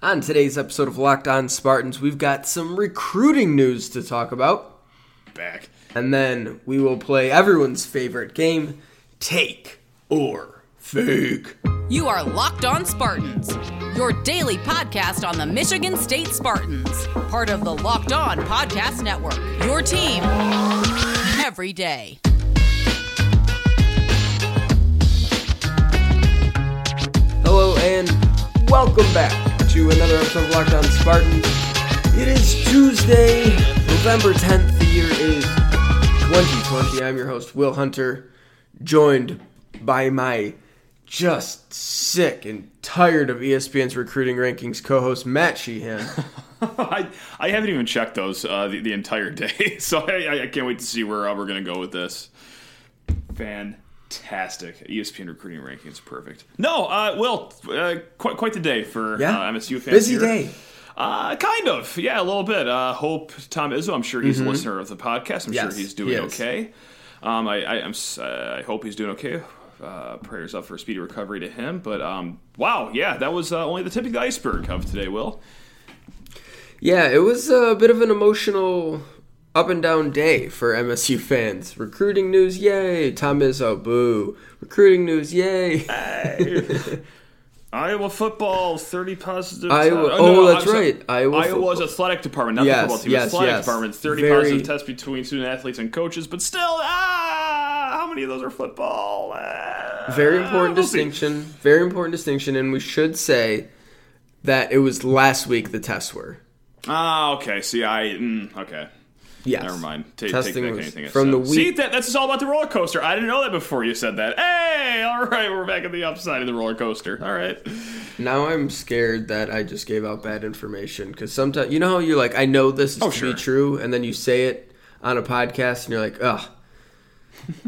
On today's episode of Locked On Spartans, we've got some recruiting news to talk about. Back. And then we will play everyone's favorite game, Take or Fake. You are Locked On Spartans, your daily podcast on the Michigan State Spartans, part of the Locked On Podcast Network. Your team every day. Hello and welcome back to another episode of Locked On Spartans. It is Tuesday, November 10th. The year is 2020. I'm your host, Will Hunter, joined by my just sick and tired of ESPN's recruiting rankings co-host Matt Sheehan. I, I haven't even checked those uh, the, the entire day, so I, I can't wait to see where uh, we're going to go with this. Fantastic. ESPN recruiting rankings, perfect. No, uh, Will, uh, quite, quite the day for Yeah. uh, MSU fans. Busy here. day. Uh, kind of, yeah, a little bit. Uh, hope Tom Izzo. I'm sure he's a listener of the podcast. I'm Mm-hmm. Yes, sure he's doing is. okay. Um, I, I, I'm, uh, I hope he's doing okay. Uh, prayers up for a speedy recovery to him. But um, wow, yeah, that was uh, only the tip of the iceberg of today. Will. Yeah, it was a bit of an emotional up and down day for MSU fans. Recruiting news, yay! Tom Izzo, boo. Recruiting news, yay! Iowa football, 30 positive. Iowa- tests. oh, no, that's right. Iowa Iowa's football. athletic department, not Yes, the football team. yes, athletic yes. department, 30 Very- positive tests between student athletes and coaches, but still, ah, how many of those are football? Ah, Very important we'll see. distinction. Very important distinction, and we should say that it was last week the tests were. Ah, okay. See, I mm, okay. Yes. Never mind. Take, take Testing back anything I from said. the week. See, that, that's all about the roller coaster. I didn't know that before you said that. Hey, all right, we're back at the upside of the roller coaster. All right. Now I'm scared that I just gave out bad information because sometimes you know how you're like, I know this is Oh, to sure. be true, and then you say it on a podcast, and you're like, ugh.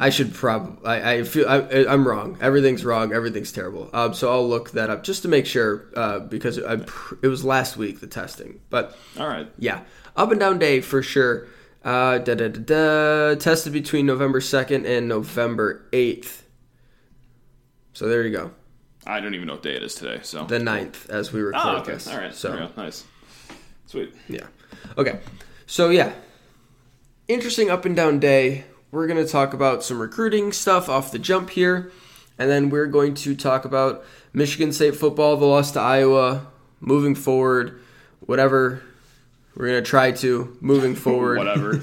I should probably. I, I feel I, I'm wrong. Everything's wrong. Everything's terrible. Um, so I'll look that up just to make sure uh, because I, it was last week the testing. But All right. yeah, up and down day for sure. Uh, da, da, da, da, tested between November 2nd and November 8th. So there you go. I don't even know what day it is today. So. The 9th as we record oh, okay. this. All right. So There we go. Nice. Sweet. yeah. Okay. So yeah. Interesting up and down day. We're going to talk about some recruiting stuff off the jump here. And then we're going to talk about Michigan State football, the loss to Iowa, moving forward, whatever we're going to try to moving forward. Whatever.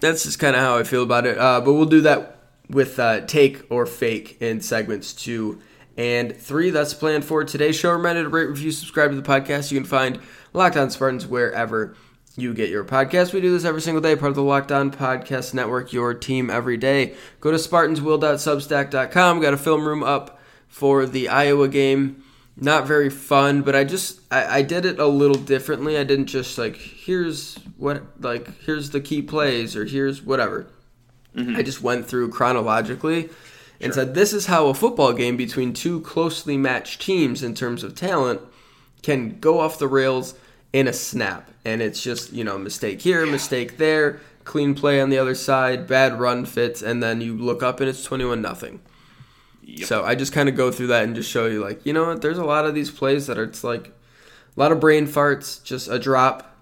That's just kind of how I feel about it. Uh, but we'll do that with uh, take or fake in segments two and three. That's planned for today's show. Remember to rate, review, subscribe to the podcast. You can find Locked On Spartans wherever you get your podcast. We do this every single day, part of the Locked On Podcast Network, your team every day. Go to spartanswill.substack.com. Got a film room up for the Iowa game. Not very fun, but I just I, I did it a little differently. I didn't just like here's what like here's the key plays or here's whatever. Mm-hmm. I just went through chronologically and said this is how a football game between two closely matched teams in terms of talent can go off the rails in a snap. And it's just, you know, mistake here, mistake there, clean play on the other side, bad run fits, and then you look up and it's 21 nothing. So I just kind of go through that and just show you, like, you know what? There's a lot of these plays that are it's like a lot of brain farts, just a drop,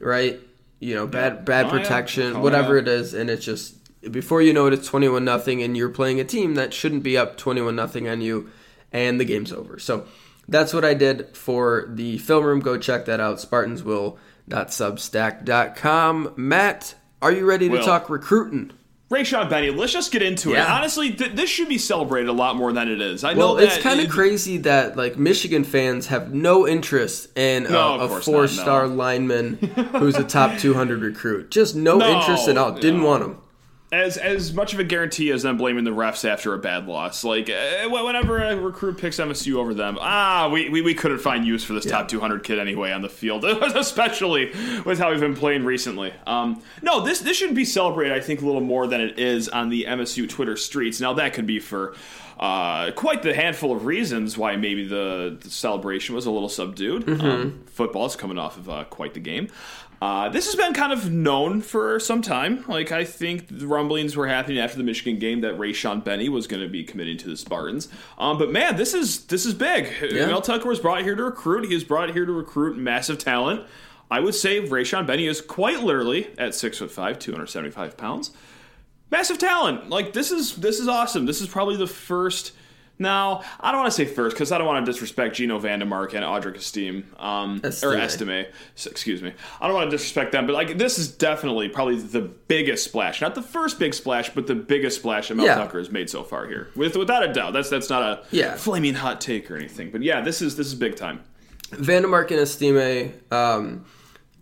right? You know, bad bad Oh, yeah. protection, Oh, whatever yeah. it is, and it's just before you know it, it's twenty one nothing, and you're playing a team that shouldn't be up twenty one nothing on you, and the game's over. So that's what I did for the film room. Go check that out. Spartanswill.substack.com. Matt, are you ready to Will. talk recruiting? Rayshaun Benny, let's just get into it. Honestly, th- this should be celebrated a lot more than it is. I know Well, that it's kind of crazy that like Michigan fans have no interest in No, a, a four-star no. lineman who's a top 200 recruit. Just no, No, interest at all. Didn't want him. As as much of a guarantee as them blaming the refs after a bad loss. Like uh, whenever a recruit picks MSU over them, ah, we, we, we couldn't find use for this top 200 kid anyway on the field, especially with how we've been playing recently. Um, no, this this should be celebrated, I think, a little more than it is on the MSU Twitter streets. Now that could be for. Uh, quite the handful of reasons why maybe the, the celebration was a little subdued. Um, football's coming off of uh, quite the game. Uh, this has been kind of known for some time. Like I think the rumblings were happening after the Michigan game that Rayshaun Benny was going to be committing to the Spartans. Um, but man, this is this is big. Yeah. Mel Tucker was brought here to recruit. He was brought here to recruit massive talent. I would say Rayshaun Benny is quite literally at six foot five, two hundred seventy five pounds. Massive talent. Like this is this is awesome. This is probably the first. Now I don't want to say first because I don't want to disrespect Geno VanDeMark and Audric Estime, um, or Estime. Estime. Excuse me. I don't want to disrespect them, but like this is definitely probably the biggest splash. Not the first big splash, but the biggest splash that Mel Yeah. Tucker has made so far here, with without a doubt. That's that's not a Yeah. flaming hot take or anything, but yeah, this is this is big time. VanDeMark and Estime, um,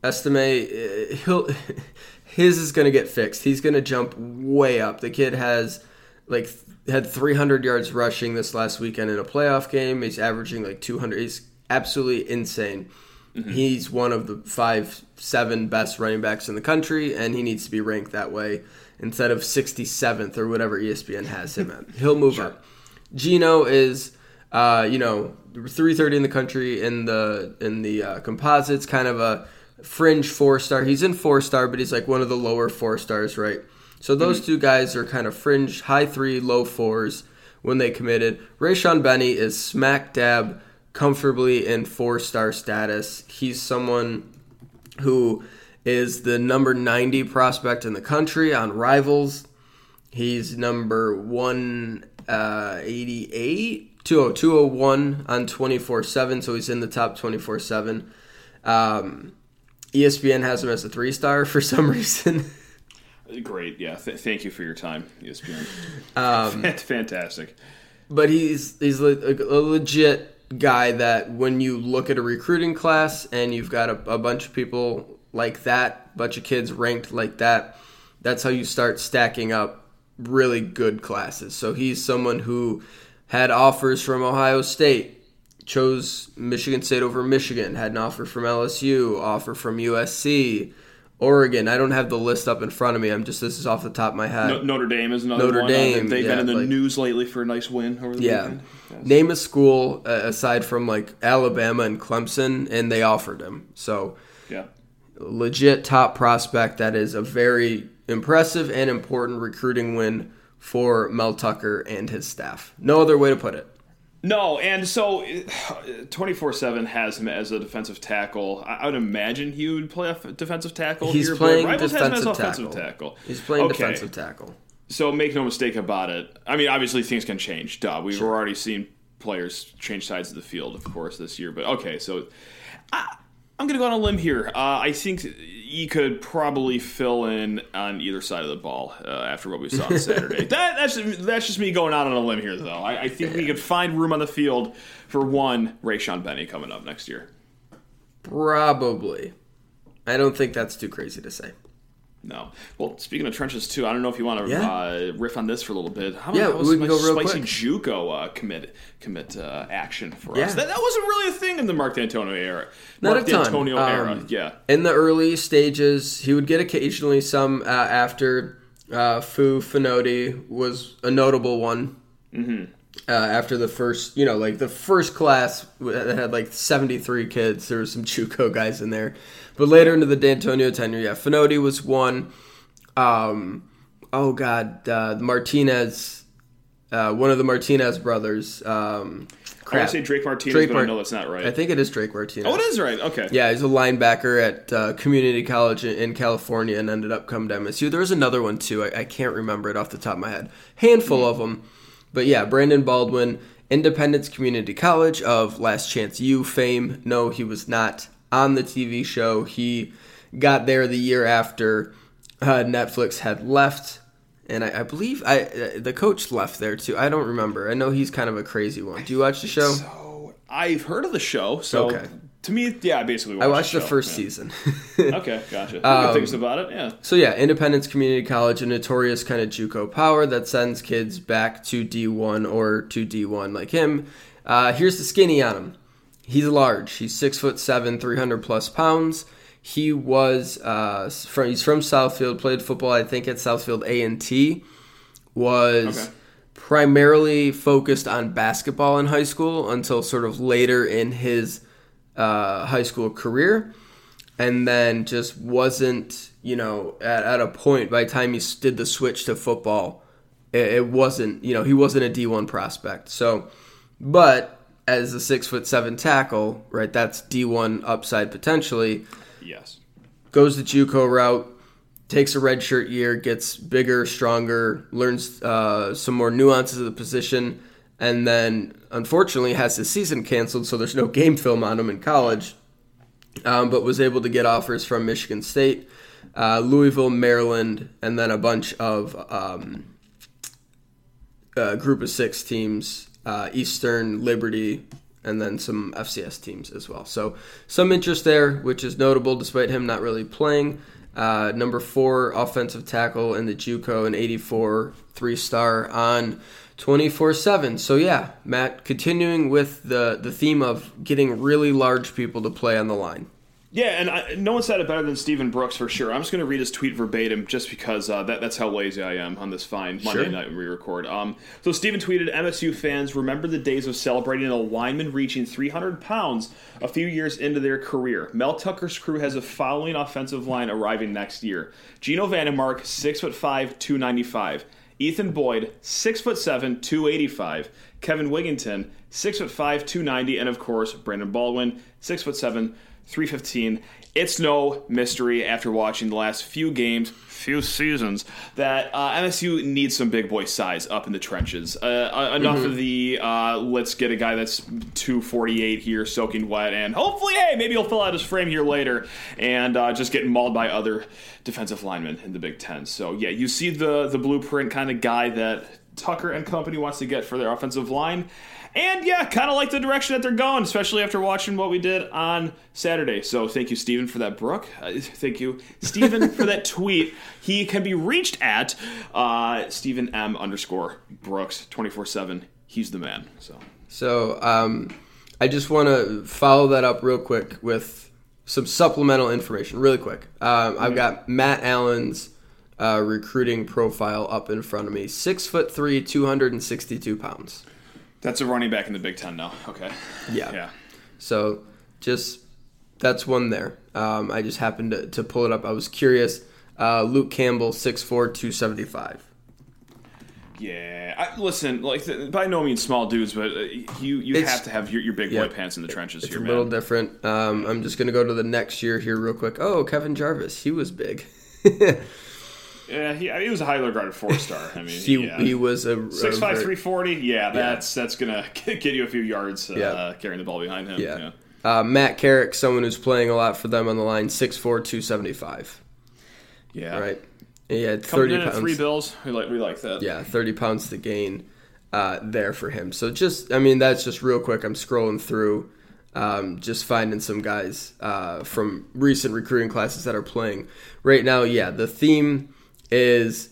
Estime, uh, he'll his is going to get fixed. He's going to jump way up. The kid has like had 300 yards rushing this last weekend in a playoff game. He's averaging like 200. He's absolutely insane. He's one of the five, seven best running backs in the country, and he needs to be ranked that way instead of 67th or whatever ESPN has him at. He'll move up. Geno is, uh, you know, 330 in the country in the in the uh, composites, kind of a fringe four star. He's in four star, but he's like one of the lower four stars, right? So those two guys are kind of fringe, high three, low fours when they committed. Rayshaun Benny is smack dab comfortably in four star status. He's someone who is the number 90 prospect in the country on Rivals. He's number 188, 20, 201 on 24 7, so he's in the top 24 7. Um, ESPN has him as a three star for some reason. Great, yeah. Th- thank you for your time, ESPN. Um, Fantastic. but he's he's a, a legit guy that when you look at a recruiting class and you've got a, a bunch of people like that, bunch of kids ranked like that, that's how you start stacking up really good classes. So he's someone who had offers from Ohio State, chose Michigan State over Michigan, had an offer from LSU, offer from USC. Oregon. I don't have the list up in front of me. I'm just this is off the top of my head. No, Notre Dame is another Notre one. Dame, they've yeah, been in the like- news lately for a nice win over the Yeah. weekend. Yes. Name a school uh, aside from like Alabama and Clemson, and they offered him. So Yeah. legit top prospect. That is a very impressive and important recruiting win for Mel Tucker and his staff. No other way to put it. No, and so twenty four seven has him as a defensive tackle. I, would imagine he would play off defensive tackle. He's here, playing but Rivals has him as defensive offensive tackle. tackle. He's playing Okay. defensive tackle. So make no mistake about it. I mean, obviously things can change. Duh, we've already seen players change sides of the field, of course, this year. But okay, so I, I'm going to go on a limb here. Uh, I think he could probably fill in on either side of the ball uh, after what we saw on Saturday. that, that's that's just me going out on a limb here, though. I, I think we could find room on the field for one Rayshaun Benny coming up next year. Probably. I don't think that's too crazy to say. No. Well, speaking of trenches too, I don't know if you want to Yeah. uh, riff on this for a little bit. How about Yeah, we can go real spicy quick. JUCO uh, commit commit uh, action for Yeah. us? That, that wasn't really a thing in the Mark Dantonio era. Not Mark a ton. Dantonio Um, era, yeah. In the early stages, he would get occasionally some uh, after uh, Fou Fonoti was a notable one. Mm-hmm. Uh, after the first, you know, like the first class that had like 73 kids, there were some JUCO guys in there. But later into the Dantonio tenure, yeah, Fonoti was one. Um, oh, God, uh, Martinez, uh, one of the Martinez brothers. Um, I want to say Drake Martinez, Drake but Mar- I know that's not right. I think it is Drake Martinez. oh, it is right. Okay. Yeah, he's a linebacker at uh, community college in, California and ended up coming to MSU. There was another one too. I, I can't remember it off the top of my head. Handful of them, but yeah, Brandon Baldwin, Independence Community College of Last Chance U fame. No, he was not on the TV show. He got there the year after uh, Netflix had left. And I, I believe I uh, the coach left there too. I don't remember. I know he's kind of a crazy one. Do you watch the show? So I've heard of the show. So Okay. To me, yeah, I basically I watched the show, first yeah. season. Okay, gotcha. Um, Good things about it, yeah. So yeah, Independence Community College, a notorious kind of JUCO power that sends kids back to D1 or to D1 like him. Uh, here's the skinny on him. He's large. He's six foot seven, three hundred plus pounds. He was uh, from he's from Southfield. Played football, I think, at Southfield A and T. Was Okay. primarily focused on basketball in high school until sort of later in his uh, high school career and then just wasn't, you know, at, at a point by the time he did the switch to football, it, it wasn't, you know, he wasn't a D1 prospect. So, but as a six foot seven tackle, right, that's D1 upside potentially. Yes. Goes the JUCO route, takes a redshirt year, gets bigger, stronger, learns uh, some more nuances of the position, and then unfortunately has his season canceled, so there's no game film on him in college. Um, but was able to get offers from Michigan State, uh, Louisville, Maryland, and then a bunch of um, uh, group of six teams, uh, Eastern, Liberty, and then some FCS teams as well. So some interest there, which is notable despite him not really playing. Uh, number four offensive tackle in the JUCO, an 84 three star on 24 7. So, yeah, Matt, continuing with the, the theme of getting really large people to play on the line. Yeah, and I, no one said it better than Stephen Brooks for sure. I'm just going to read his tweet verbatim just because uh, that, that's how lazy I am on this fine Monday Sure. night when we record. Um, so Stephen tweeted, MSU fans remember the days of celebrating a lineman reaching 300 pounds a few years into their career. Mel Tucker's crew has a following offensive line arriving next year. Geno VanDeMark, 6'5", 295. Ethan Boyd, 6'7", 285. Kevin Wigginton, 6'5", 290. And of course, Brandon Baldwin, 6'7", 315. It's no mystery after watching the last few games, few seasons, that uh, MSU needs some big boy size up in the trenches. Uh, uh, enough of the uh, let's get a guy that's 248 here soaking wet, and hopefully, hey, maybe he'll fill out his frame here later, and uh, just get mauled by other defensive linemen in the Big Ten. So yeah, you see the the blueprint kind of guy that Tucker and company wants to get for their offensive line. And yeah, kind of like the direction that they're going, especially after watching what we did on Saturday. So thank you, Stephen, for that, Brooke. Uh, thank you, Stephen, for that tweet. He can be reached at uh, Stephen M underscore Brooks twenty four seven. He's the man. So So um, I just want to follow that up real quick with some supplemental information, really quick. Um, I've got Matt Allen's uh, recruiting profile up in front of me. Six foot three, two hundred and sixty-two pounds. That's a running back in the Big Ten now. Okay. Yeah. Yeah. So just that's one there. Um, I just happened to, to pull it up. I was curious. Uh, Luke Campbell, 6'4", 275. Yeah, I, listen, like th- by no means small dudes, but uh, you you It's- have to have your, your big yeah. boy pants in the trenches It's here, a man. little different. Um, I'm just gonna go to the next year here real quick. Oh, Kevin Jarvis, he was big. yeah, he, he was a highly regarded four star. I mean, he yeah. he was a, Six five three forty. Yeah, that's that's gonna get you a few yards uh, Yeah. carrying the ball behind him. Yeah. Uh, Matt Carrick, someone who's playing a lot for them on the line, 6'4", 275. yeah. Right. He had Coming 30 in at pounds. three bills. We like we like that. yeah, 30 pounds to gain uh, there for him. So just, I mean, that's just real quick. I'm scrolling through, um, just finding some guys uh, from recent recruiting classes that are playing right now. Yeah, the theme is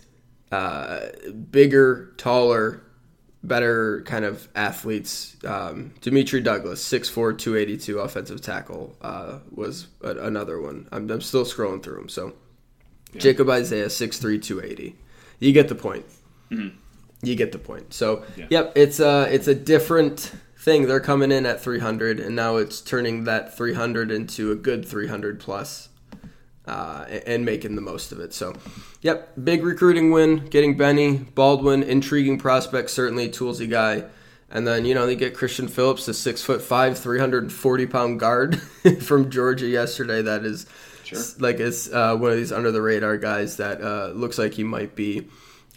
uh, bigger, taller, better kind of athletes. Um, Dimitri Douglas, 6'4", 282 offensive tackle, uh, was a- another one. I'm, I'm still scrolling through them. So Jacob Isaia, 6'3", 280. You get the point. You get the point. So, Yeah. yep, it's a it's a different thing. They're coming in at 300, and now it's turning that 300 into a good 300 plus, uh, and making the most of it. So, yep, big recruiting win. Getting Benny Baldwin, intriguing prospect, certainly toolsy guy. And then you know they get Christian Phillips, a six foot five, 340 pound guard from Georgia yesterday. That is Sure. like it's uh, one of these under the radar guys that uh, looks like he might be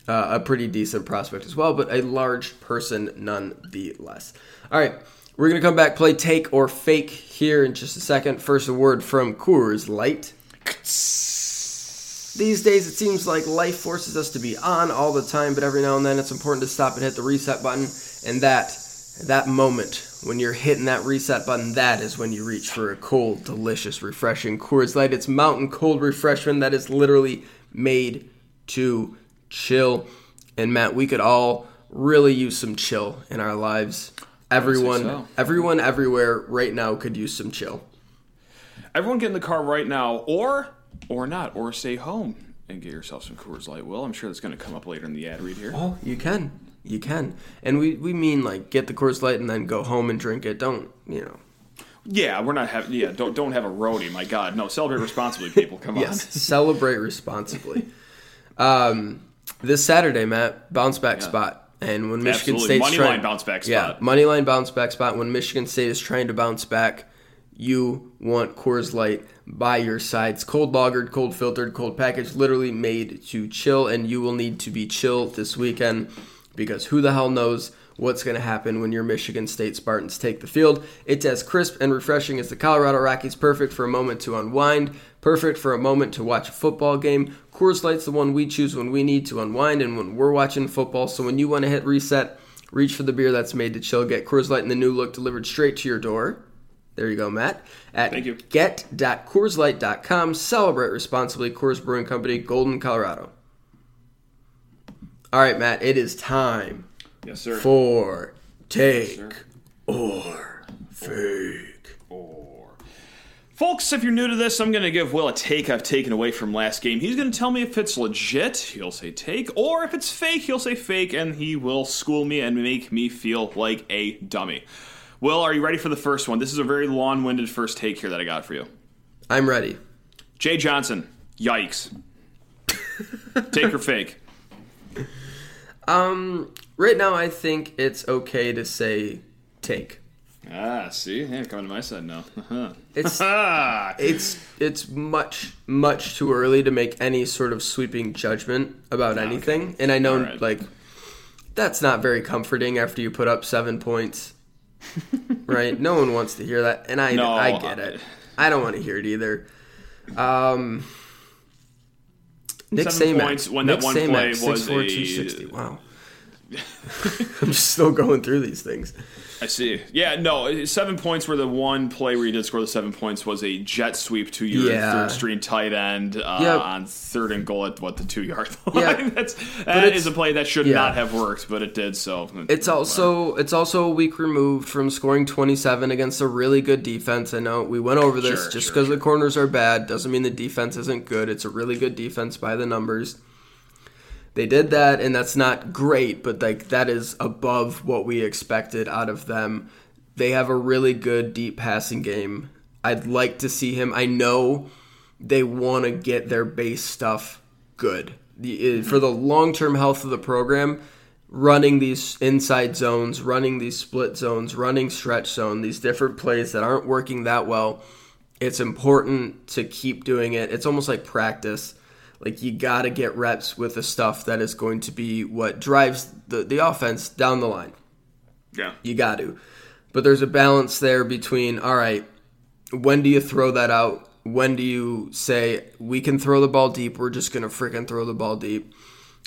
uh, a pretty decent prospect as well, but a large person nonetheless. All right, we're gonna come back, play take or fake here in just a second. First, a word from Coors Light. These days, it seems like life forces us to be on all the time, but every now and then it's important to stop and hit the reset button. And that, that moment when you're hitting that reset button, that is when you reach for a cold, delicious, refreshing Coors Light. It's mountain cold refreshment that is literally made to chill. And Matt, we could all really use some chill in our lives. Everyone, so. everyone, everywhere right now could use some chill. Everyone get in the car right now, or or not, or stay home and get yourself some Coors Light. Will I'm sure that's going to come up later in the ad read here. Oh, you can. You can. And we, we mean like get the Coors Light and then go home and drink it. Don't, you know. Yeah, we're not having. Yeah, don't don't have a roadie. My God, no. Celebrate responsibly, people. Come on. Yes, celebrate responsibly. Um, this Saturday, Matt, bounce back spot. And when Michigan Absolutely. State's Money trying, line bounce back yeah, money line bounce back spot. When Michigan State is trying to bounce back, you want Coors Light by your sides. Cold lagered, cold filtered, cold packaged, literally made to chill. And you will need to be chill this weekend because who the hell knows what's going to happen when your Michigan State Spartans take the field. It's as crisp and refreshing as the Colorado Rockies, perfect for a moment to unwind, perfect for a moment to watch a football game. Coors Light's the one we choose when we need to unwind and when we're watching football. So when you want to hit reset, reach for the beer that's made to chill. Get Coors Light in the new look delivered straight to your door. There you go, Matt. At Thank you. get.coorslight.com. Celebrate responsibly. Coors Brewing Company, Golden, Colorado. All right, Matt, it is time Yes, sir. for take sir. or fake. Or. Folks, if you're new to this, I'm going to give Will a take I've taken away from last game. He's going to tell me if it's legit, he'll say take, or if it's fake, he'll say fake, and he will school me and make me feel like a dummy. Will, are you ready for the first one? This is a very long winded first take here that I got for you. I'm ready. Jay Johnson, yikes. take or fake? Um, right now, I think it's okay to say take. Ah, see? Yeah, coming to my side now. It's it's it's much much too early to make any sort of sweeping judgment about anything, and I know right. like that's not very comforting after you put up seven points. Right? No one wants to hear that, and I No, I get it. I don't want to hear it either. Um, Nick Samac. points when Nick that one Samac, play was 6'4", a- 260. Wow. I'm just still going through these things. I see. Yeah, no, seven points were the one play where you did score the seven points was a jet sweep to your Yeah. third string tight end uh, Yep. on third and goal at what the two yard line. Yeah. That's that is a play that should yeah. not have worked, but it did. So It's also it's also a week removed from scoring 27 against a really good defense. I know we went over this. Sure, just sure, because the corners are bad doesn't mean the defense isn't good. It's a really good defense by the numbers. They did that, and that's not great, but like that is above what we expected out of them. They have a really good deep passing game. I'd like to see him. I know they want to get their base stuff good uh, for the long term health of the program. Running these inside zones, running these split zones, running stretch zone, these different plays that aren't working that well. It's important to keep doing it. It's almost like practice. Like you got to get reps with the stuff that is going to be what drives the, the offense down the line. yeah. You got to. But there's a balance there between, all right, when do you throw that out? When do you say, we can throw the ball deep? We're just going to freaking throw the ball deep.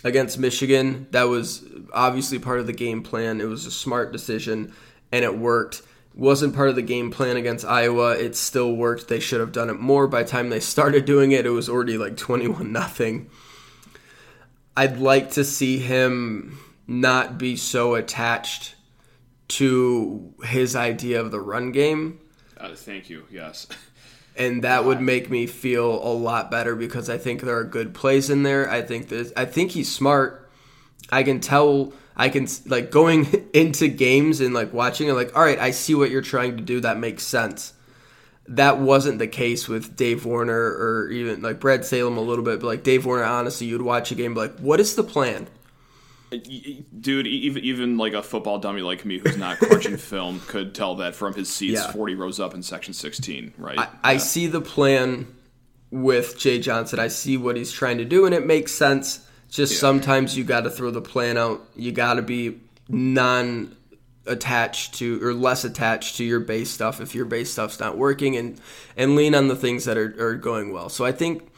Against Michigan, that was obviously part of the game plan. It was a smart decision, and it worked. Wasn't part of the game plan against Iowa. It still worked. They should have done it more. By the time they started doing it, it was already like 21 nothing. I'd like to see him not be so attached to his idea of the run game Uh, thank you. Yes. and that would make me feel a lot better because I think there are good plays in there. I think that I think he's smart. I can tell I can like going into games and like watching it like all right, I see what you're trying to do. That makes sense. That wasn't the case with Dave Warner or even like Brad Salem a little bit, but like Dave Warner, honestly, you'd watch a game and like, what is the plan? Dude, even even like a football dummy like me who's not crunching film could tell that from his seats Yeah. 40 rows up in section 16, right? I, I see the plan with Jay Johnson. I see what he's trying to do, and it makes sense. Just sometimes you got to throw the plan out. You got to be non attached to or less attached to your base stuff if your base stuff's not working, and and lean on the things that are, are going well. So I think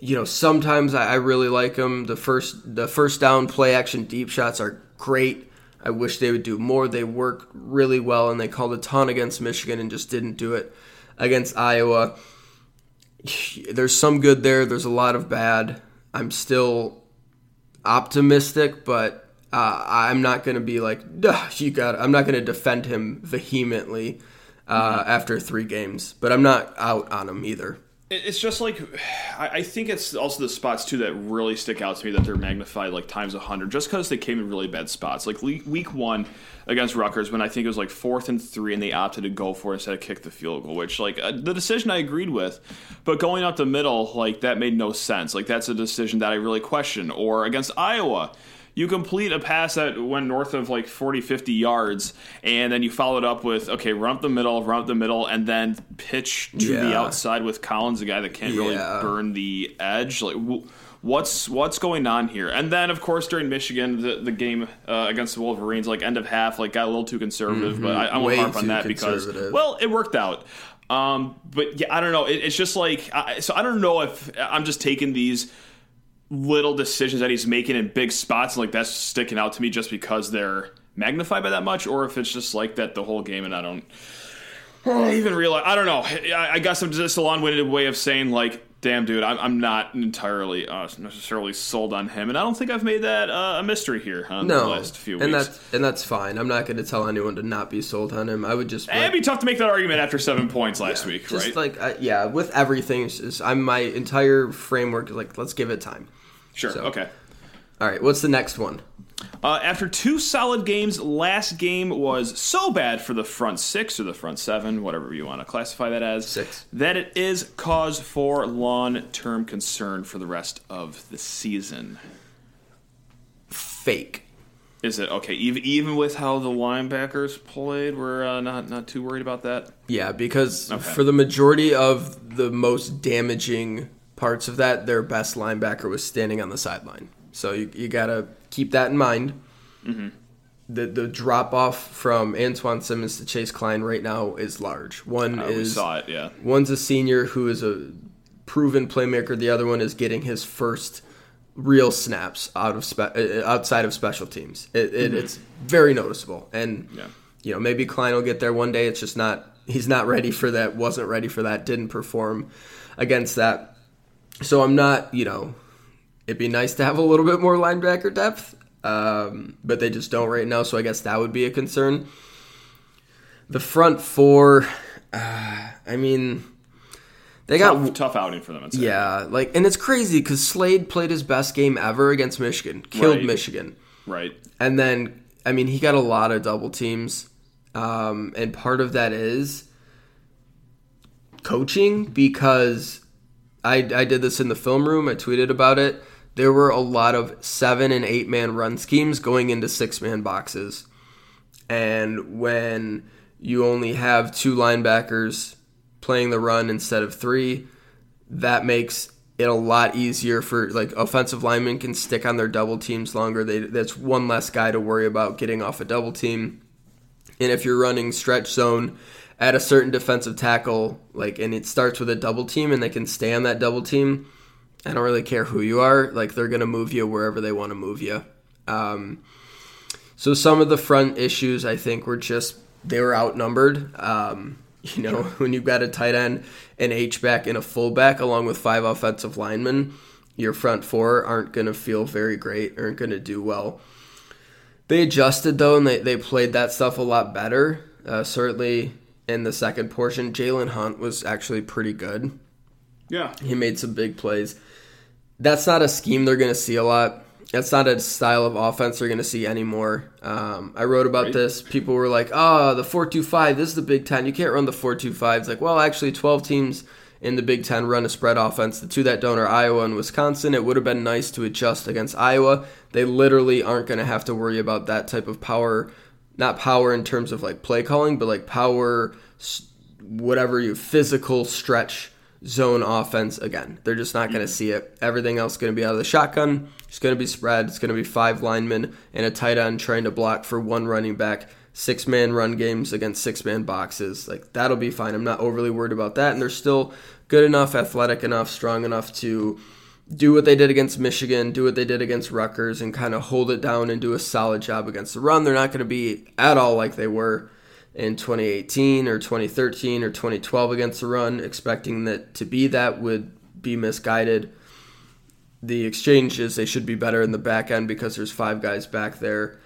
you know sometimes I, I really like them. The first the first down play action deep shots are great. I wish they would do more. They work really well, and they called a ton against Michigan and just didn't do it against Iowa. There's some good there. There's a lot of bad. I'm still optimistic, but uh, I'm not going to be like, "Duh, you got. I'm not going to defend him vehemently uh, after three games, but I'm not out on him either. It's just like I think it's also the spots too that really stick out to me that they're magnified like times hundred, just because they came in really bad spots. Like week one against Rutgers, when I think it was like fourth and three, and they opted to go for it instead of kick the field goal, which like uh, the decision I agreed with, but going up the middle like that made no sense. Like that's a decision that I really question. Or against Iowa, you complete a pass that went north of like 40, 50 yards, and then you follow it up with, okay, run up the middle, run up the middle, and then pitch to yeah. the outside with Collins, a guy that can't yeah. really burn the edge. Like, what's what's going on here? And then, of course, during Michigan, the, the game uh, against the Wolverines, like end of half, like got a little too conservative, mm-hmm. but I, I won't harp on that because, well, it worked out. Um, but yeah, I don't know. It, it's just like, I, so I don't know if I'm just taking these – little decisions that he's making in big spots, like that's sticking out to me just because they're magnified by that much, or if it's just like that the whole game, and I don't even realize. I don't know. I, guess I'm just a long-winded way of saying like, damn, dude, I'm, I'm not entirely uh, necessarily sold on him, and I don't think I've made that uh, a mystery here on no, the last few weeks and that's and that's fine. I'm not going to tell anyone to not be sold on him. I would just. It'd be tough to make that argument after seven points last yeah, week, just right? like uh, yeah, with everything, just, I'm my entire framework is like, let's give it time. Sure. So. Okay. All right. What's the next one? Uh, after two solid games, last game was so bad for the front six or the front seven, whatever you want to classify that as, six, that it is cause for long-term concern for the rest of the season. Fake. Is it okay? Even even with how the linebackers played, we're uh, not not too worried about that. Yeah, because okay. for the majority of the most damaging parts of that, their best linebacker was standing on the sideline. So you, you got to keep that in mind. Mm-hmm. The the drop off from Antjuan Simmons to Chase Kline right now is large. One uh, is saw it, yeah. One's a senior who is a proven playmaker. The other one is getting his first real snaps out of spe- uh, outside of special teams. It, it, mm-hmm. It's very noticeable, and yeah. you know maybe Kline will get there one day. It's just not he's not ready for that. Wasn't ready for that. Didn't perform against that. So I'm not, you know, it'd be nice to have a little bit more linebacker depth, um, but they just don't right now. So I guess that would be a concern. The front four, uh, I mean, they tough, got tough outing for them. Yeah, like, and it's crazy because Slade played his best game ever against Michigan, killed right. Michigan, right? And then, I mean, he got a lot of double teams, um, and part of that is coaching because I, I did this in the film room. I tweeted about it. There were a lot of seven and eight man run schemes going into six man boxes. And when you only have two linebackers playing the run instead of three, that makes it a lot easier for like offensive linemen can stick on their double teams longer. They, that's one less guy to worry about getting off a double team. And if you're running stretch zone, at a certain defensive tackle, like, and it starts with a double team, and they can stay on that double team. I don't really care who you are; like, they're gonna move you wherever they want to move you. Um, so some of the front issues, I think, were just they were outnumbered. Um, you know, when you've got a tight end, an H back, and a fullback, along with five offensive linemen, your front four aren't going to feel very great, aren't going to do well. They adjusted though, and they, they played that stuff a lot better. Uh, certainly, in the second portion. Jalen Hunt was actually pretty good. Yeah. He made some big plays. That's not a scheme they're going to see a lot. That's not a style of offense they're going to see anymore. Um, I wrote about right. this. People were like, oh, the 4 2 5, this is the Big Ten. You can't run the 4 2 5. It's like, well, actually, 12 teams in the Big Ten run a spread offense. The two that don't are Iowa and Wisconsin. It would have been nice to adjust against Iowa. They literally aren't going to have to worry about that type of power not power in terms of like play calling, but like power, whatever you physical stretch zone offense. Again, they're just not going to see it. Everything else is going to be out of the shotgun. It's going to be spread. It's going to be five linemen and a tight end trying to block for one running back. Six man run games against six man boxes. Like that'll be fine. I'm not overly worried about that. And they're still good enough, athletic enough, strong enough to do what they did against Michigan, do what they did against Rutgers, and kind of hold it down and do a solid job against the run. They're not going to be at all like they were in 2018 or 2013 or 2012 against the run. Expecting that to be that would be misguided. The exchanges, they should be better in the back end because there's five guys back there.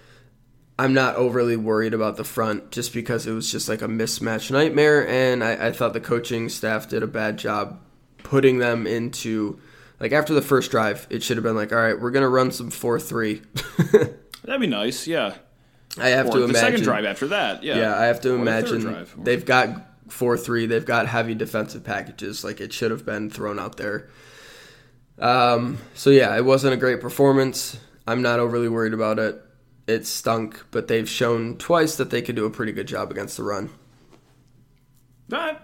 I'm not overly worried about the front just because it was just like a mismatch nightmare, and I, I thought the coaching staff did a bad job putting them into like after the first drive, it should have been like, all right, we're gonna run some four three. That'd be nice. Yeah. I have Or to the imagine. second drive after that. Yeah. Yeah, I have to Or the imagine drive. They've got four three. They've got heavy defensive packages. Like it should have been thrown out there. Um. So yeah, it wasn't a great performance. I'm not overly worried about it. It stunk, but they've shown twice that they could do a pretty good job against the run. Alright.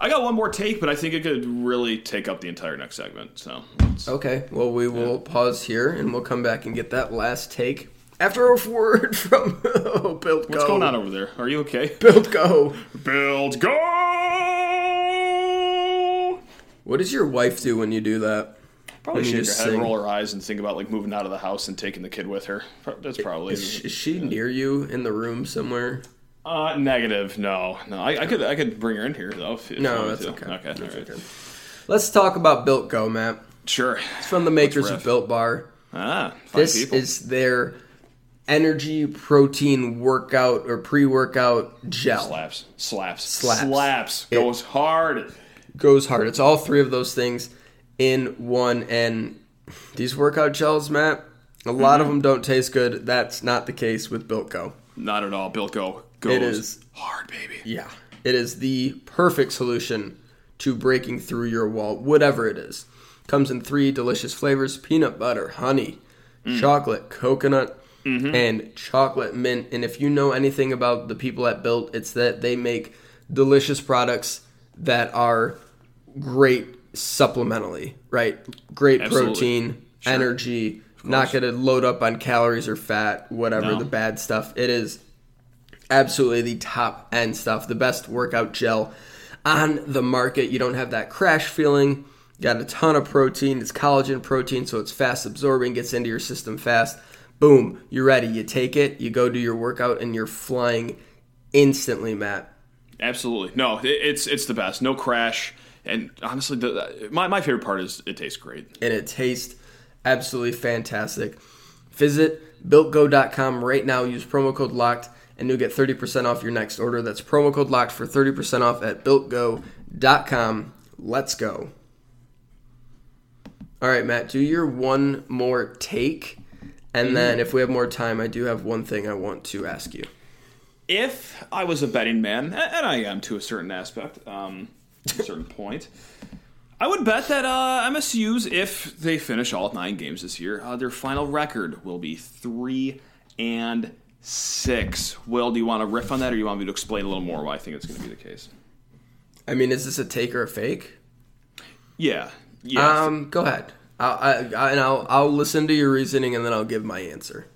I got one more take, but I think it could really take up the entire next segment. So Okay. Well, we will pause here and we'll come back and get that last take after a word from oh, Built Go. what's going on over there? Are you okay? Built Go. Built go. What does your wife do when you do that? Probably shake her just head, sing. roll her eyes, and think about like moving out of the house and taking the kid with her. That's probably Is, is she near you in the room somewhere? Uh, negative. No, no. I, I could I could bring her in here though. If, if No, that's to. okay. Okay, That's right. okay. Let's talk about Built Go, Matt. Sure. It's from the makers of Built Bar. Ah, This people. is their energy protein workout or pre-workout gel. slaps, slaps, Slaps. slaps. It- Goes hard. Goes hard. It's all three of those things in one. And these workout gels, Matt, a lot Mm-hmm. of them don't taste good. That's not the case with Built Go. Not at all. Built go goes It is. hard, baby. Yeah. It is the perfect solution to breaking through your wall, whatever it is. Comes in three delicious flavors peanut butter, honey, mm. chocolate, coconut, mm-hmm. and chocolate mint. And if you know anything about the people at Built, it's that they make delicious products that are great supplementally, right? Great Absolutely. protein, energy, not going to load up on calories or fat, whatever No. the bad stuff. It is absolutely the top end stuff, the best workout gel on the market. You don't have that crash feeling. Got a ton of protein. It's collagen protein, so it's fast absorbing, gets into your system fast. Boom, you're ready. You take it, you go do your workout, and you're flying instantly, Matt. Absolutely. No, it's it's the best. No crash. And honestly, the, my my favorite part is it tastes great. and it tastes absolutely fantastic. Visit builtgo.com right now. Use promo code LOCKED and you'll get 30% off your next order. That's promo code LOCKED for 30% off at builtgo.com. Let's go. All right, Matt, do your one more take. And then if we have more time, I do have one thing I want to ask you. If I was a betting man, and I am to a certain aspect, um, to a certain point, I would bet that uh, MSU's, if they finish all nine games this year, uh, their final record will be three and six. Will, do you want to riff on that, or do you want me to explain a little more why I think it's going to be the case? I mean, is this a take or a fake? Yeah, yeah. Um, go ahead. I'll, I, I, and I'll, I'll listen to your reasoning and then I'll give my answer.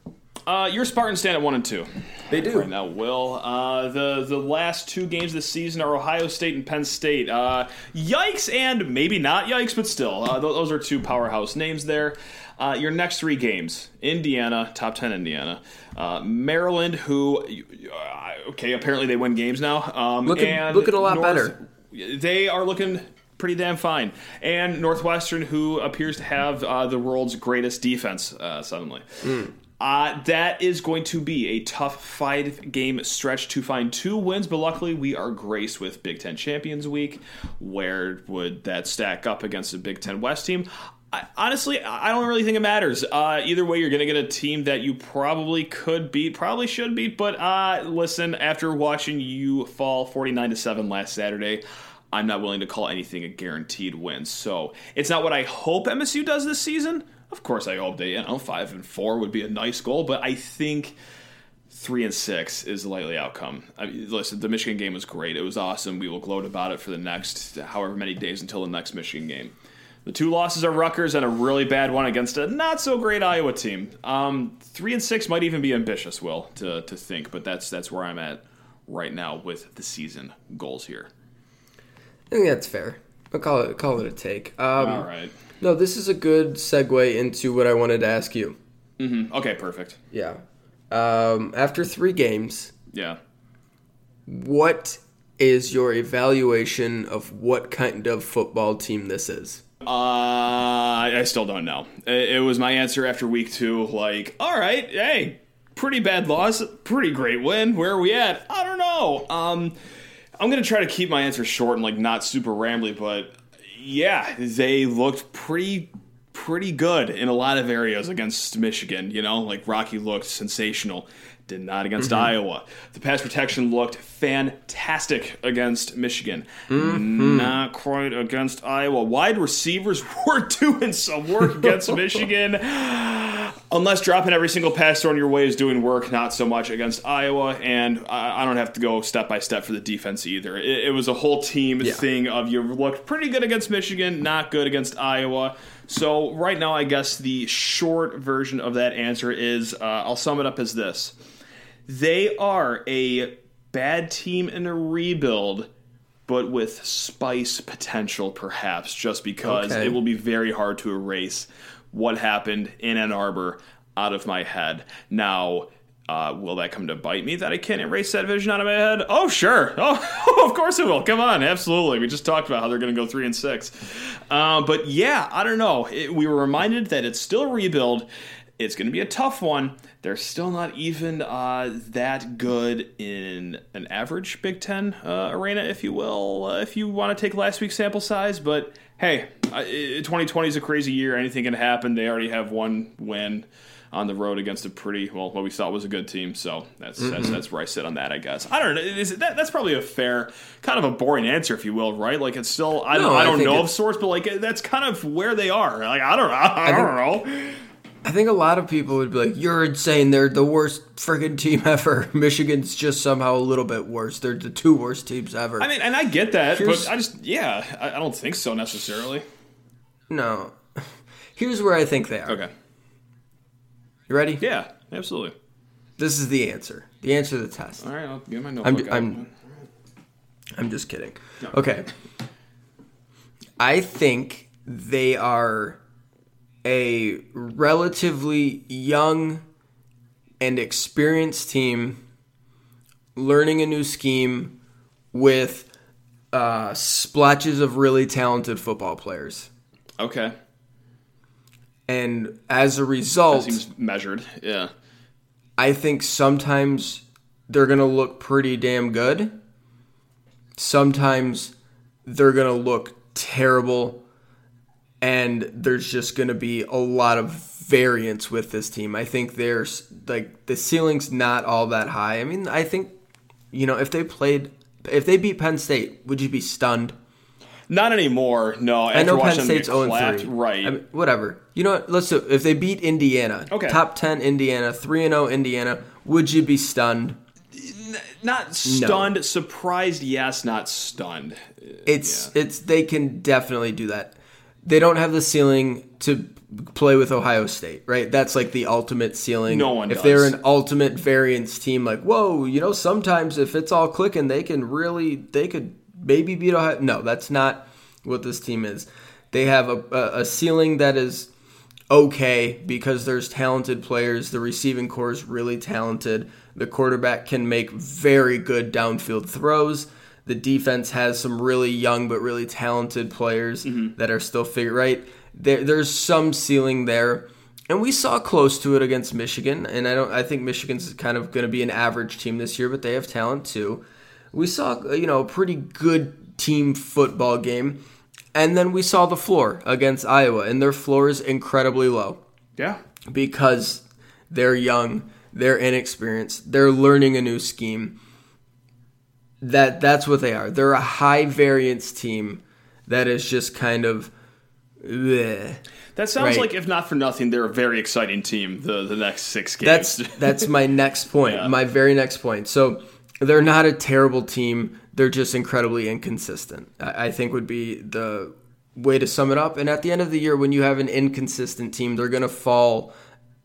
Uh, your Spartans stand at one and two. They do. Right now, Will. Uh, the the last two games this season are Ohio State and Penn State. Uh, yikes, and maybe not yikes, but still, uh, th- those are two powerhouse names there. Uh, your next three games: Indiana, top ten Indiana, uh, Maryland, who uh, okay, apparently they win games now. Um, Looking- and looking a lot better. They are looking pretty damn fine. And Northwestern, who appears to have uh, the world's greatest defense uh, suddenly. Uh, that is going to be a tough five game stretch to find two wins, but luckily we are graced with Big Ten Champions Week. Where would that stack up against a Big Ten West team? I, honestly, I don't really think it matters. Uh, either way, you're going to get a team that you probably could beat, probably should beat. But uh, listen, after watching you fall 49 to seven last Saturday, I'm not willing to call anything a guaranteed win. So it's not what I hope MSU does this season. Of course, I hope they, you know, five and four would be a nice goal, but I think three and six is the likely outcome. I mean, listen, the Michigan game was great. It was awesome. We will gloat about it for the next however many days until the next Michigan game. The two losses are Rutgers and a really bad one against a not so great Iowa team. Um, three and six might even be ambitious, Will, to, to think, but that's that's where I'm at right now with the season goals here. I think that's fair. I'll call it call it a take. Um, All right. No, this is a good segue into what I wanted to ask you. Okay, perfect. Yeah. Um, after three games, Yeah. what is your evaluation of what kind of football team this is? Uh, I still don't know. It, it was my answer after week two. Like, all right, hey, pretty bad loss, pretty great win. Where are we at? I don't know. Um, I'm gonna try to keep my answer short and like not super rambly, but yeah, they looked pretty pretty good in a lot of areas against Michigan. You know, like Rocky looked sensational. Did not against Mm-hmm. Iowa. The pass protection looked fantastic against Michigan. Mm-hmm. Not quite against Iowa. Wide receivers were doing some work against Michigan. Unless dropping every single pass thrown your way is doing work, not so much against Iowa. And I, I don't have to go step by step for the defense either. It, it was a whole team Yeah. thing of you looked pretty good against Michigan, not good against Iowa. So right now, I guess the short version of that answer is uh, I'll sum it up as this: they are a bad team in a rebuild. But with spice potential, perhaps, just because Okay. it will be very hard to erase what happened in Ann Arbor out of my head. Now, uh, will that come to bite me that I can't erase that vision out of my head? Oh, sure. Oh, of course it will. Come on, absolutely. We just talked about how they're going to go three and six. Uh, but yeah, I don't know. It, we were reminded that it's still a rebuild. It's going to be a tough one. They're still not even uh, that good in an average Big Ten uh, arena, if you will, uh, if you want to take last week's sample size. But hey, uh, 2020 is a crazy year. Anything can happen. They already have one win on the road against a pretty well, what we thought was a good team. So that's that's, that's where I sit on that. I guess I don't know. Is it, that, that's probably a fair, kind of a boring answer, if you will, right? Like it's still I don't No, I I don't think know of sorts, but like that's kind of where they are. Like I don't I, don't know. I think a lot of people would be like, "You're insane. They're the worst friggin' team ever. Michigan's just somehow a little bit worse. They're the two worst teams ever." I mean, and I get that, Here's- but I just yeah, I, I don't think so necessarily. no. Here's where I think they are. Okay. You ready? Yeah, absolutely. This is the answer. The answer to the test. All right, I'll get my I'm, notebook. out. I'm, I'm just kidding. Okay. I think they are a relatively young and experienced team learning a new scheme with uh, of really talented football players. okay. And as a result, Seems measured. Yeah. I think sometimes they're going to look pretty damn good. Sometimes they're going to look terrible. And there's just going to be a lot of variance with this team. I think there's like the ceiling's not all that high. I mean, I think, you know, if they played, if they beat Penn State, would you be stunned? Not anymore. No. After I know Penn State's 0 clapped, 3. Right. I mean, whatever. You know what? Let's do If they beat Indiana, Okay. top 10 Indiana, 3 and 0 Indiana, would you be stunned? not stunned. Surprised. Yes. Not stunned. It's it's they can definitely do that. They don't have the ceiling to play with Ohio State, right? That's like the ultimate ceiling. No one If does. they're an ultimate variance team, like whoa, you know, sometimes if it's all clicking, they can really they could maybe beat Ohio. No, that's not what this team is. They have a, a, a ceiling that is okay because there's talented players. The receiving corps is really talented. The quarterback can make very good downfield throws. The defense has some really young but really talented players mm-hmm. that are still figure right. There, there's some ceiling there, and we saw close to it against Michigan. And I don't. I think Michigan's kind of going to be an average team this year, but they have talent too. We saw you know a pretty good team football game, and then we saw the floor against Iowa, and their floor is incredibly low Yeah. because they're young, they're inexperienced, they're learning a new scheme. That that's what they are. They're a high variance team that is just kind of bleh. That sounds Right. like, if not for nothing, they're a very exciting team. The the next six games. That's that's my next point. Yeah. My very next point. So they're not a terrible team. They're just incredibly inconsistent. I, I think would be the way to sum it up. And at the end of the year, when you have an inconsistent team, they're gonna fall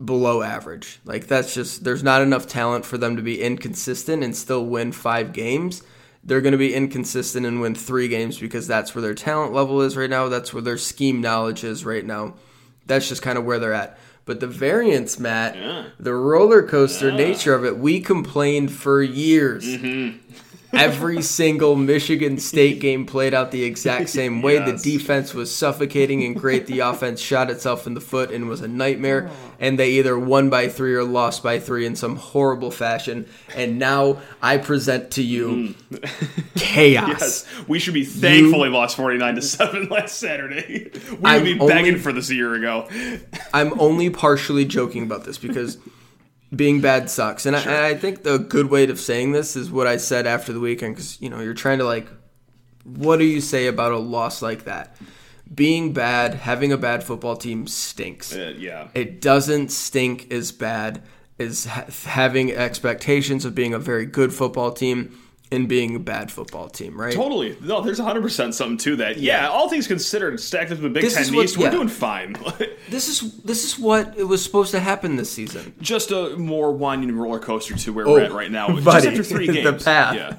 below average. Like that's just there's not enough talent for them to be inconsistent and still win five games. They're going to be inconsistent and win three games because that's where their talent level is right now. That's where their scheme knowledge is right now. That's just kind of where they're at. But the variance, Matt, Yeah. the roller coaster nature of it, we complained for years. Mm-hmm. Every single Michigan State game played out the exact same way. Yes. The defense was suffocating and great. The offense shot itself in the foot and was a nightmare. Oh. And they either won by three or lost by three in some horrible fashion. And now I present to you mm. chaos. Yes, we should be thankful they lost forty nine to seven last Saturday. We would I'm be only- begging for this a year ago. I'm only partially joking about this because being bad sucks, and, I, and I think the good way of saying this is what I said after the weekend because you know you're trying to like, what do you say about a loss like that? Being bad, having a bad football team stinks. Uh, yeah, It doesn't stink as bad as ha- having expectations of being a very good football team and being a bad football team, right? totally. No, there's hundred percent something to that. Yeah. all things considered, stacked up in the Big This Ten what- East, we're yeah. doing fine. This is this is what it was supposed to happen this season. Just a more winding roller coaster to where Oh, we're at right now. Just buddy, after three games. the path. Yeah.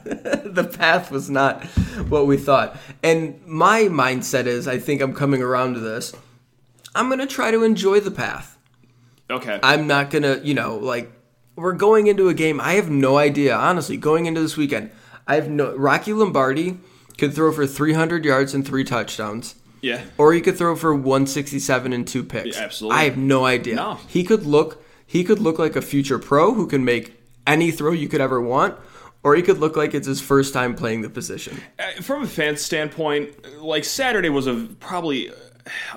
the path was not what we thought. And my mindset is I think I'm coming around to this. I'm going to try to enjoy the path. Okay. I'm not going to, you know, like we're going into a game. I have no idea, honestly, going into this weekend. I have no Rocky Lombardi could throw for 300 yards and three touchdowns. yeah. Or he could throw for 167 and two picks. Yeah, absolutely. I have no idea. No. He could look he could look like a future pro who can make any throw you could ever want, or he could look like it's his first time playing the position. Uh, From a fan standpoint, like Saturday was a probably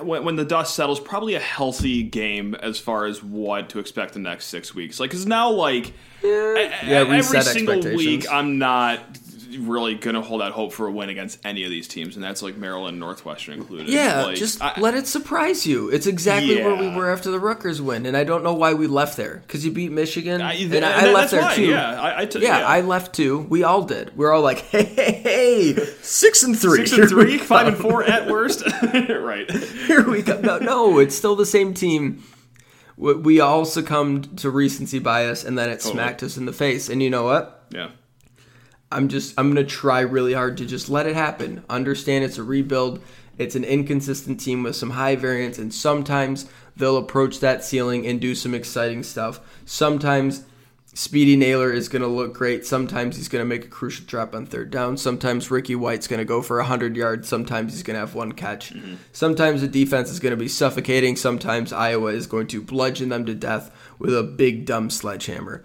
when, when the dust settles, probably a healthy game as far as what to expect the next six weeks. Like, because now, like, Yeah, every reset single week, I'm not really gonna hold out hope for a win against any of these teams, and that's like Maryland, Northwestern included. Yeah, Like, just I- let it surprise you. It's exactly where we were after the Rutgers win, and I don't know why we left there because you beat Michigan, I- and and I, that- left there why, too. yeah, I- I yeah, yeah. I left too. We all did. We're all like, hey, hey, hey, six and three, Six and three, five and four at worst. right. Here we go. No, no, it's still the same team. We- We all succumbed to recency bias, and then it Totally. smacked us in the face. And you know what? Yeah. I'm just I'm gonna try really hard to just let it happen. Understand it's a rebuild. It's an inconsistent team with some high variance, and sometimes they'll approach that ceiling and do some exciting stuff. Sometimes Speedy Nailor is gonna look great. Sometimes he's gonna make a crucial drop on third down. Sometimes Ricky White's gonna go for hundred yards. Sometimes he's gonna have one catch. Mm-hmm. Sometimes the defense is gonna be suffocating. Sometimes Iowa is going to bludgeon them to death with a big dumb sledgehammer.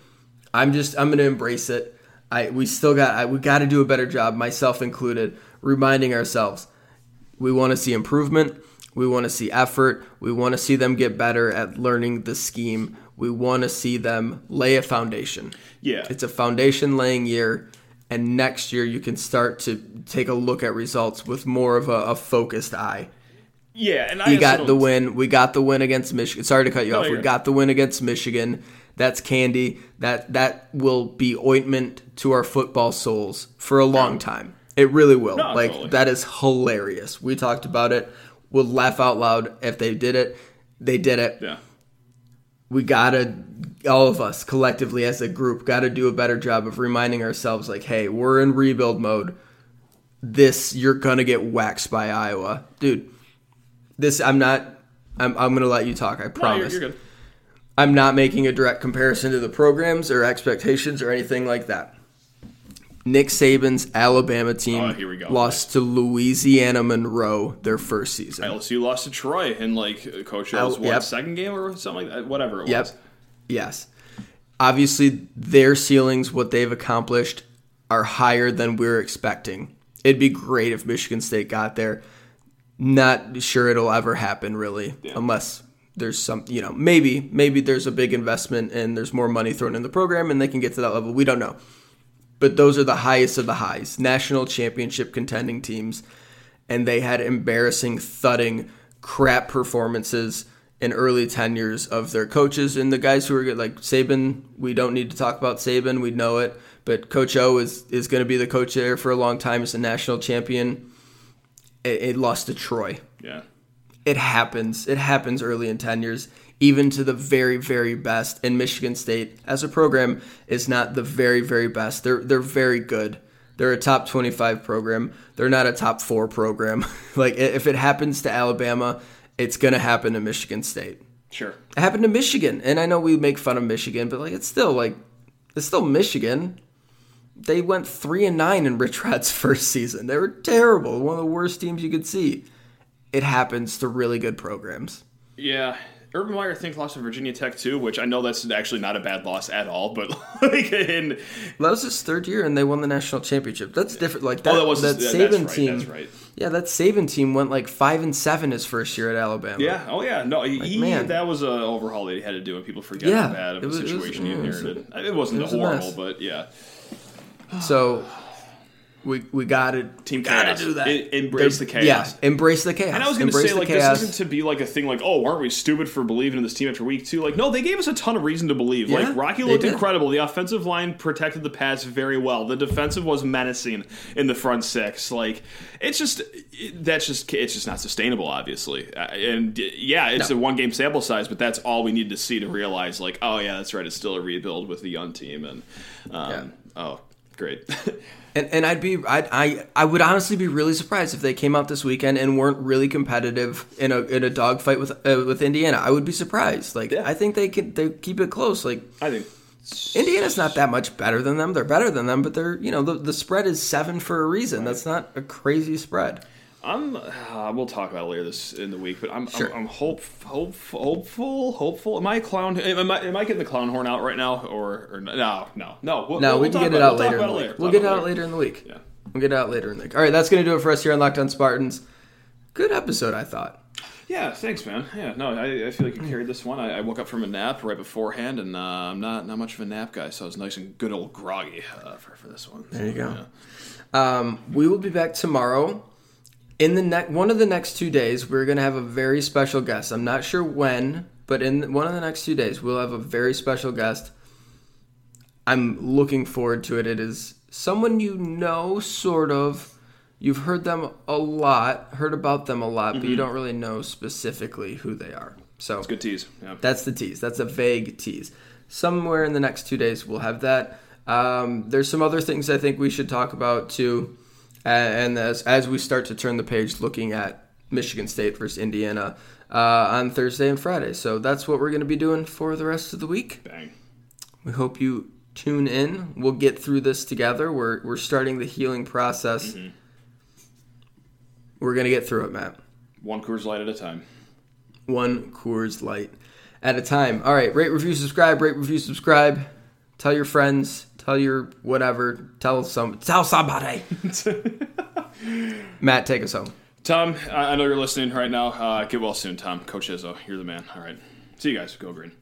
I'm just I'm gonna embrace it. I we still got I, we got to do a better job, myself included, reminding ourselves we want to see improvement. We want to see effort. We want to see them get better at learning the scheme. We want to see them lay a foundation. Yeah. It's a foundation laying year, and next year you can start to take a look at results with more of a, a focused eye. Yeah, and I We got the win. We got the win against Michigan. Sorry to cut you No, off. We got the win against Michigan. That's candy. That that will be ointment to our football souls for a long time. It really will. No, like totally. that is hilarious. We talked about it. We'll laugh out loud if they did it. They did it. Yeah. We gotta all of us collectively as a group gotta do a better job of reminding ourselves like, hey, we're in rebuild mode. This you're gonna get waxed by Iowa. Dude, this I'm not I'm, I'm gonna let you talk, I No, you're, promise. you're good. I'm not making a direct comparison to the programs or expectations or anything like that. Nick Saban's Alabama team Oh, we lost to Louisiana Monroe their first season. LSU lost to Troy in like Coach O's L- yep. second game or something like that. Whatever it Yep. was. Yes. Obviously, their ceilings, what they've accomplished, are higher than we're expecting. It'd be great if Michigan State got there. Not sure it'll ever happen, really, unless there's some, you know, maybe, maybe there's a big investment and there's more money thrown in the program and they can get to that level. We don't know. But those are the highest of the highs. National championship contending teams. And they had embarrassing, thudding, crap performances in early tenures of their coaches and the guys who are. Like Saban, we don't need to talk about Saban. We know it. But Coach O is, is going to be the coach there for a long time as a national champion. It, it lost to Troy Yeah. It happens. It happens early in tenures, even to the very, very best. And Michigan State, as a program, is not the very, very best. They're they're very good. They're a top twenty-five program. They're not a top four program. like if it happens to Alabama, it's gonna happen to Michigan State. Sure. It happened to Michigan, and I know we make fun of Michigan, but like it's still like it's still Michigan. They went three and nine in Rich Rod's first season. They were terrible. One of the worst teams you could see. It happens to really good programs. Yeah. Urban Meyer, I think, lost to Virginia Tech too, which I know that's actually not a bad loss at all. But like, in, That was his third year, and they won the national championship. That's different. Like that, oh, that was that yeah, Saban that's right, team. That's right. Yeah, that Saban team went like five and seven his first year at Alabama. Yeah. Oh, yeah. No, he, man. that was an overhaul that he had to do, and people forget Yeah, how bad of a was- it was- situation he inherited. It was horrible, mess. but yeah. So we we got to Team gotta chaos. do that. Embrace the chaos. Yeah, embrace the chaos. And I was going to Embrace say, like, chaos. this isn't to be like a thing like, oh, aren't we stupid for believing in this team after week two? Like, no, they gave us a ton of reason to believe. Yeah, like, Rocky looked incredible. The offensive line protected the pass very well. The defensive was menacing in the front six. Like, it's just it- that's just it's just not sustainable, obviously. Uh, And yeah, it's No. a one game sample size, but that's all we need to see to realize, like, oh yeah, that's right. It's still a rebuild with the young team, and um, oh, great. And, and I'd be I'd, I I would honestly be really surprised if they came out this weekend and weren't really competitive in a in a dogfight with uh, with Indiana. I would be surprised. Like Yeah. I think they could they keep it close. Like I think Indiana's not that much better than them. They're better than them, but they're you know the the spread is seven for a reason. That's not a crazy spread. I'm. Uh, we'll talk about it later this in the week, but I'm. Sure. I'm, I'm hope, hope, hopeful, hopeful. Am I a clown? Am I, am I getting the clown horn out right now, or, or no, no, no? no we'll, No, we'll we can get it out We'll later. in the about it week. We'll get it out later in the week. Yeah. We'll get it out later in the week. All right, that's gonna do it for us here on Locked On Spartans. Good episode, I thought. Yeah, thanks, man. Yeah, no, I, I feel like you carried this one. I, I woke up from a nap right beforehand, and uh, I'm not not much of a nap guy, so I was nice and good old groggy uh, for for this one. There you go. Yeah. Um, we will be back tomorrow. In the next one of the next two days, we're gonna have a very special guest. I'm not sure when, but in one of the next two days, we'll have a very special guest. I'm looking forward to it. It is someone you know, sort of. You've heard them a lot, heard about them a lot, but you don't really know specifically who they are. So it's Good tease. Yeah. that's the tease. That's a vague tease. Somewhere in the next two days, we'll have that. Um, there's some other things I think we should talk about too, and as as we start to turn the page, looking at Michigan State versus Indiana uh, on Thursday and Friday. So that's what we're going to be doing for the rest of the week. Bang. We hope you tune in. We'll get through this together. We're we're starting the healing process. We're gonna get through it, Matt. One Coors Light at a time. one Coors Light at a time. All right, rate, review, subscribe. Rate, review, subscribe. Tell your friends. Tell your whatever. Tell some. Tell somebody. Matt, take us home. Tom, I know you're listening right now. Uh, get well soon, Tom. Coach Izzo, you're the man. All right. See you guys. Go green.